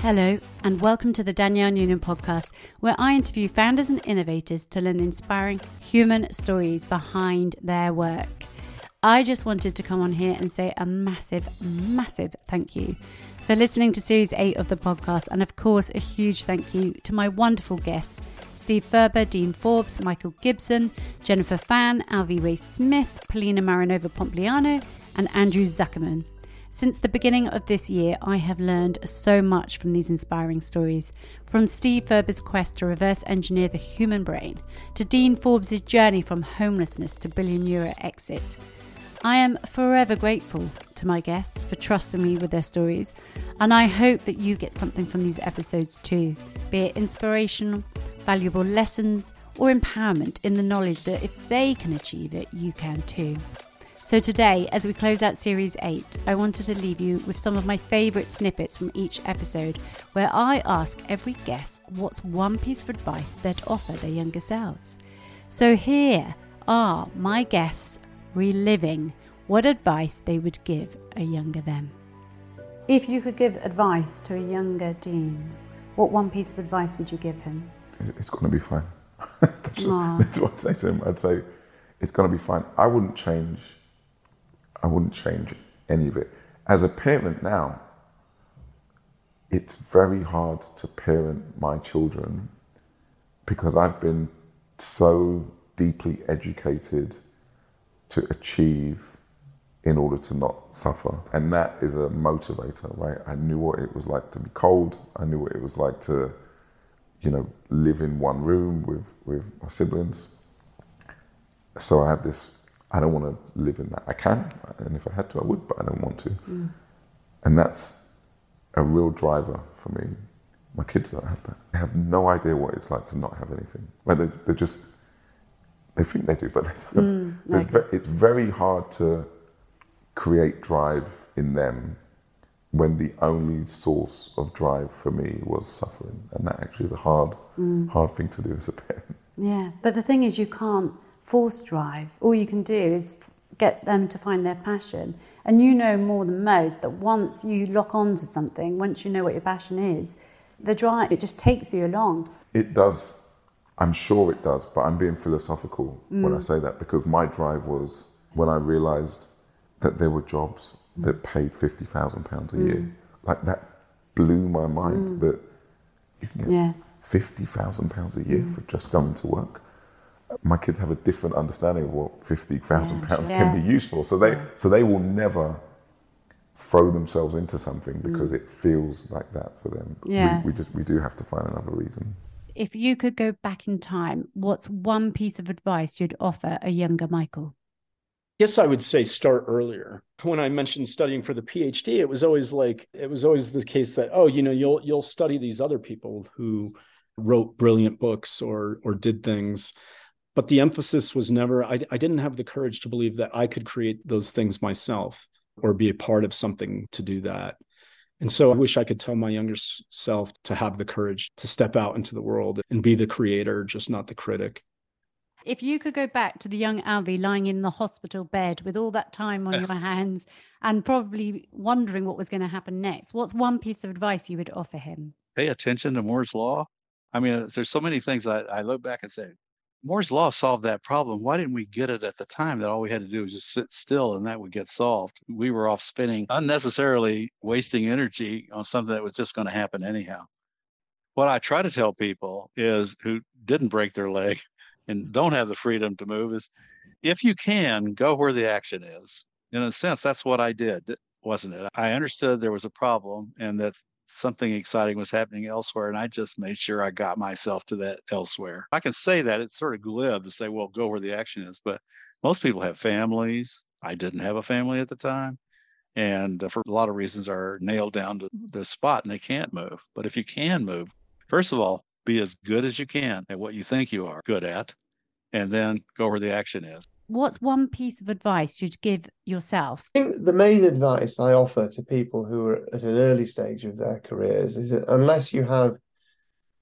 Hello, and welcome to the Danielle Newnham podcast, where I interview founders and innovators to learn inspiring human stories behind their work. I just wanted to come on here and say a massive, massive thank you for listening to Series 8 of the podcast, and of course, a huge thank you to my wonderful guests Steve Furber, Dean Forbes, Michael Gibson, Jennifer Fan, Alvy Ray Smith, Polina Marinova Pompliano, and Andrew Zuckerman. Since the beginning of this year, I have learned so much from these inspiring stories. From Steve Furber's quest to reverse engineer the human brain, to Dean Forbes' journey from homelessness to billion euro exit. I am forever grateful to my guests for trusting me with their stories, and I hope that you get something from these episodes too, be it inspirational, valuable lessons, or empowerment in the knowledge that if they can achieve it, you can too. So, today, as we close out Series 8, I wanted to leave you with some of my favourite snippets from each episode where I ask every guest what's one piece of advice they'd offer their younger selves. So, here are my guests reliving what advice they would give a younger them. If you could give advice to a younger Dean, what one piece of advice would you give him? It's going to be fine. that's, that's what ah. I'd say to him. I'd say, it's going to be fine. I wouldn't change I wouldn't change any of it. As a parent now, it's very hard to parent my children because I've been so deeply educated to achieve in order to not suffer. And that is a motivator, right? I knew what it was like to be cold. I knew what it was like to, you know, live in one room with, with my siblings. So I have this I don't want to live in that. I can, and if I had to, I would, but I don't want to. Mm. And that's a real driver for me. My kids don't have that. They have no idea what it's like to not have anything. Like they, they're just, they think they do, but they don't. Mm, so it's, it's very hard to create drive in them when the only source of drive for me was suffering. And that actually is a hard, mm. hard thing to do as a parent. Yeah, but the thing is, you can't force drive. All you can do is get them to find their passion. And you know more than most that once you lock on to something, once you know what your passion is, the drive, it just takes you along. It does. I'm sure it does, but I'm being philosophical mm. when I mm. say that because my drive was when I realized that there were jobs mm. that paid £50,000 a mm. year. Like that blew my mind mm. that you can get yeah. £50,000 a year mm. for just coming to work my kids have a different understanding of what fifty thousand yeah, pounds yeah. can be useful. So they so they will never throw themselves into something because it feels like that for them. Yeah. We, we, just we do have to find another reason. If you could go back in time, what's one piece of advice you'd offer a younger Michael? Yes, I would say start earlier. When I mentioned studying for the PhD, it was always like it was always the case that oh, you know, you'll you'll study these other people who wrote brilliant books or or did things but the emphasis was never I, I didn't have the courage to believe that i could create those things myself or be a part of something to do that and so i wish i could tell my younger self to have the courage to step out into the world and be the creator just not the critic if you could go back to the young Alvy lying in the hospital bed with all that time on your hands and probably wondering what was going to happen next, what's one piece of advice you would offer him? Pay attention to Moore's Law. I mean, there's so many things I, I look back and say, Moore's law solved that problem. Why didn't we get it at the time that all we had to do was just sit still and that would get solved? We were off spinning, unnecessarily wasting energy on something that was just going to happen anyhow. What I try to tell people is who didn't break their leg and don't have the freedom to move is if you can, go where the action is. In a sense, that's what I did, wasn't it? I understood there was a problem and that something exciting was happening elsewhere. And I just made sure I got myself to that elsewhere. I can say that it's sort of glib to say, well, go where the action is. But most people have families. I didn't have a family at the time. And uh, for a lot of reasons are nailed down to the spot and they can't move. But if you can move, first of all, be as good as you can at what you think you are good at, and then go where the action is what's one piece of advice you'd give yourself? I think the main advice I offer to people who are at an early stage of their careers is that unless you have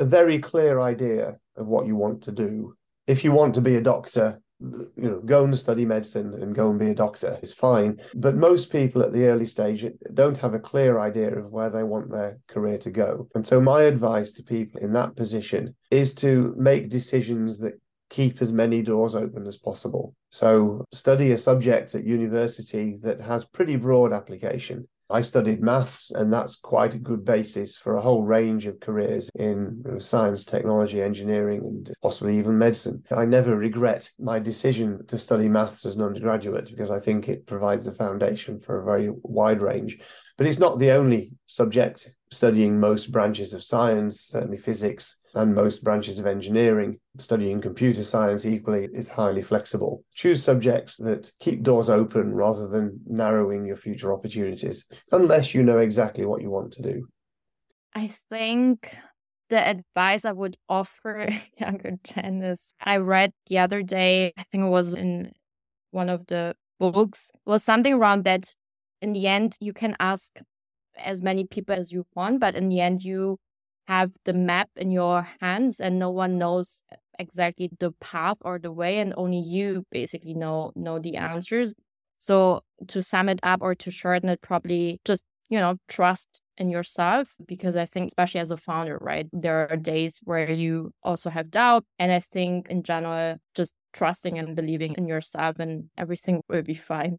a very clear idea of what you want to do. If you want to be a doctor, you know, go and study medicine and go and be a doctor is fine. But most people at the early stage don't have a clear idea of where they want their career to go. And so, my advice to people in that position is to make decisions that keep as many doors open as possible. So, study a subject at university that has pretty broad application. I studied maths, and that's quite a good basis for a whole range of careers in science, technology, engineering, and possibly even medicine. I never regret my decision to study maths as an undergraduate because I think it provides a foundation for a very wide range. But it's not the only subject studying most branches of science, certainly physics, and most branches of engineering, studying computer science equally is highly flexible. Choose subjects that keep doors open rather than narrowing your future opportunities, unless you know exactly what you want to do. I think the advice I would offer younger Jen is I read the other day, I think it was in one of the books, was something around that in the end you can ask as many people as you want, but in the end you have the map in your hands and no one knows exactly the path or the way and only you basically know know the answers. So to sum it up or to shorten it probably just you know trust in yourself because i think especially as a founder right there are days where you also have doubt. And i think in general just trusting and believing in yourself and everything will be fine.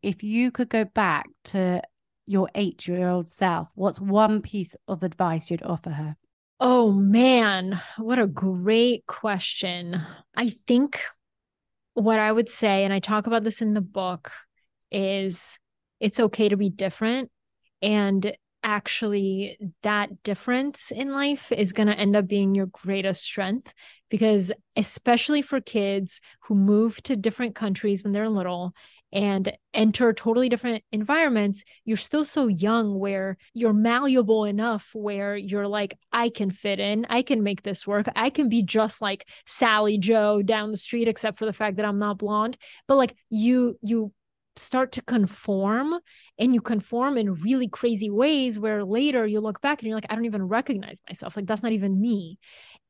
If you could go back to your eight year old self, what's one piece of advice you'd offer her? Oh man, what a great question. I think what I would say, and I talk about this in the book, is it's okay to be different. And actually, that difference in life is going to end up being your greatest strength because, especially for kids who move to different countries when they're little and enter totally different environments, you're still so young where you're malleable enough where you're like, I can fit in, I can make this work, I can be just like Sally Joe down the street, except for the fact that I'm not blonde. But like you, you start to conform and you conform in really crazy ways where later you look back and you're like, I don't even recognize myself. Like that's not even me.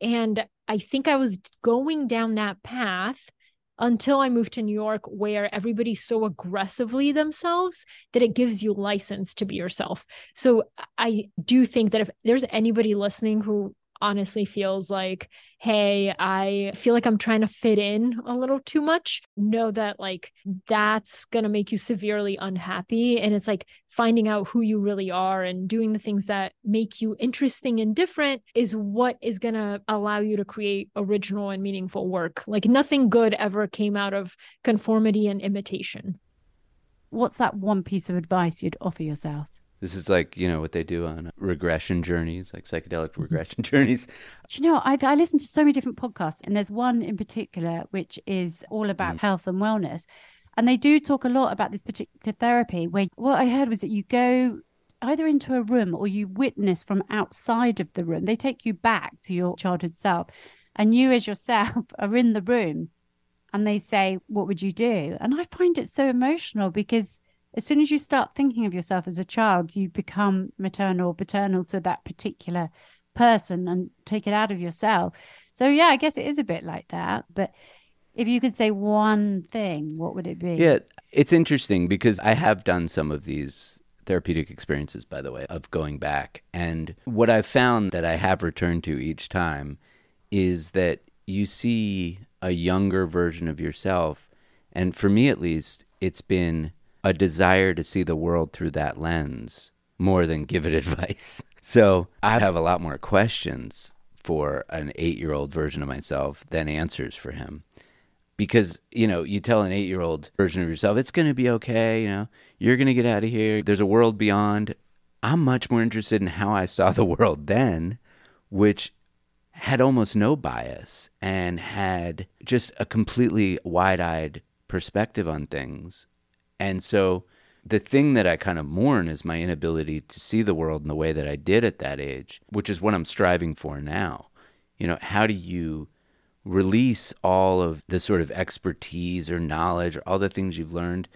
And I think I was going down that path until I moved to New York, where everybody's so aggressively themselves that it gives you license to be yourself. So I do think that if there's anybody listening who honestly feels like, hey, I feel like I'm trying to fit in a little too much, know that like that's going to make you severely unhappy. And it's like finding out who you really are and doing the things that make you interesting and different is what is going to allow you to create original and meaningful work. Like nothing good ever came out of conformity and imitation. What's that one piece of advice you'd offer yourself? This is like, you know, what they do on regression journeys, like psychedelic mm-hmm. regression journeys. Do you know, I, I listen to so many different podcasts, and there's one in particular which is all about mm. health and wellness. And they do talk a lot about this particular therapy where what I heard was that you go either into a room or you witness from outside of the room. They take you back to your childhood self, and you, as yourself, are in the room and they say, What would you do? And I find it so emotional because as soon as you start thinking of yourself as a child, you become maternal or paternal to that particular person and take it out of yourself. So yeah, I guess it is a bit like that. But if you could say one thing, what would it be? Yeah, it's interesting because I have done some of these therapeutic experiences, by the way, of going back. And what I've found that I have returned to each time is that you see a younger version of yourself. And for me, at least, it's been a desire to see the world through that lens more than give it advice. So I have a lot more questions for an eight year old version of myself than answers for him. Because, you know, you tell an eight year old version of yourself, it's going to be okay, you know, you're going to get out of here. There's a world beyond. I'm much more interested in how I saw the world then, which had almost no bias and had just a completely wide eyed perspective on things and so the thing that I kind of mourn is my inability to see the world in the way that I did at that age, which is what I'm striving for now. You know, how do you release all of the sort of expertise or knowledge or all the things you've learned,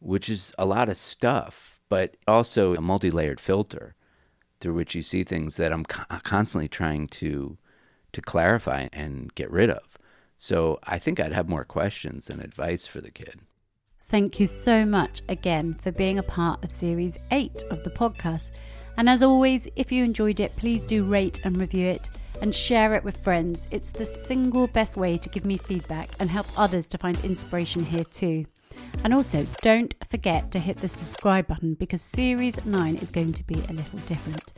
which is a lot of stuff, but also a multi layered filter through which you see things that I'm uh, constantly trying to to clarify and get rid of. So I think I'd have more questions than advice for the kid. Thank you so much again for being a part of Series 8 of the podcast. And as always, if you enjoyed it, please do rate and review it and share it with friends. It's the single best way to give me feedback and help others to find inspiration here too. And also, don't forget to hit the subscribe button because Series 9 is going to be a little different,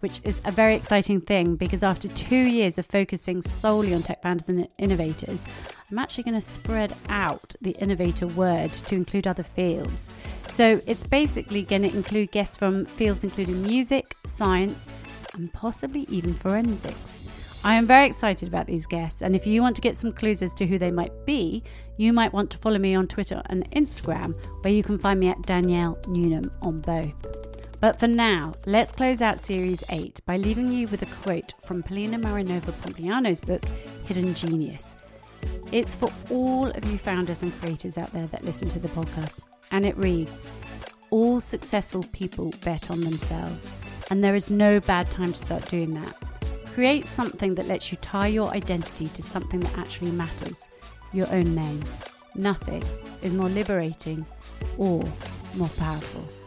which is a very exciting thing because after two years of focusing solely on tech founders and innovators, I'm actually going to spread out the innovator word to include other fields. So it's basically going to include guests from fields including music, science, and possibly even forensics. I am very excited about these guests, and if you want to get some clues as to who they might be, you might want to follow me on Twitter and Instagram, where you can find me at Danielle Newnham on both. But for now, let's close out Series 8 by leaving you with a quote from Polina Marinova Pompliano's book, Hidden Genius. It's for all of you founders and creators out there that listen to the podcast, and it reads All successful people bet on themselves, and there is no bad time to start doing that. Create something that lets you tie your identity to something that actually matters your own name. Nothing is more liberating or more powerful.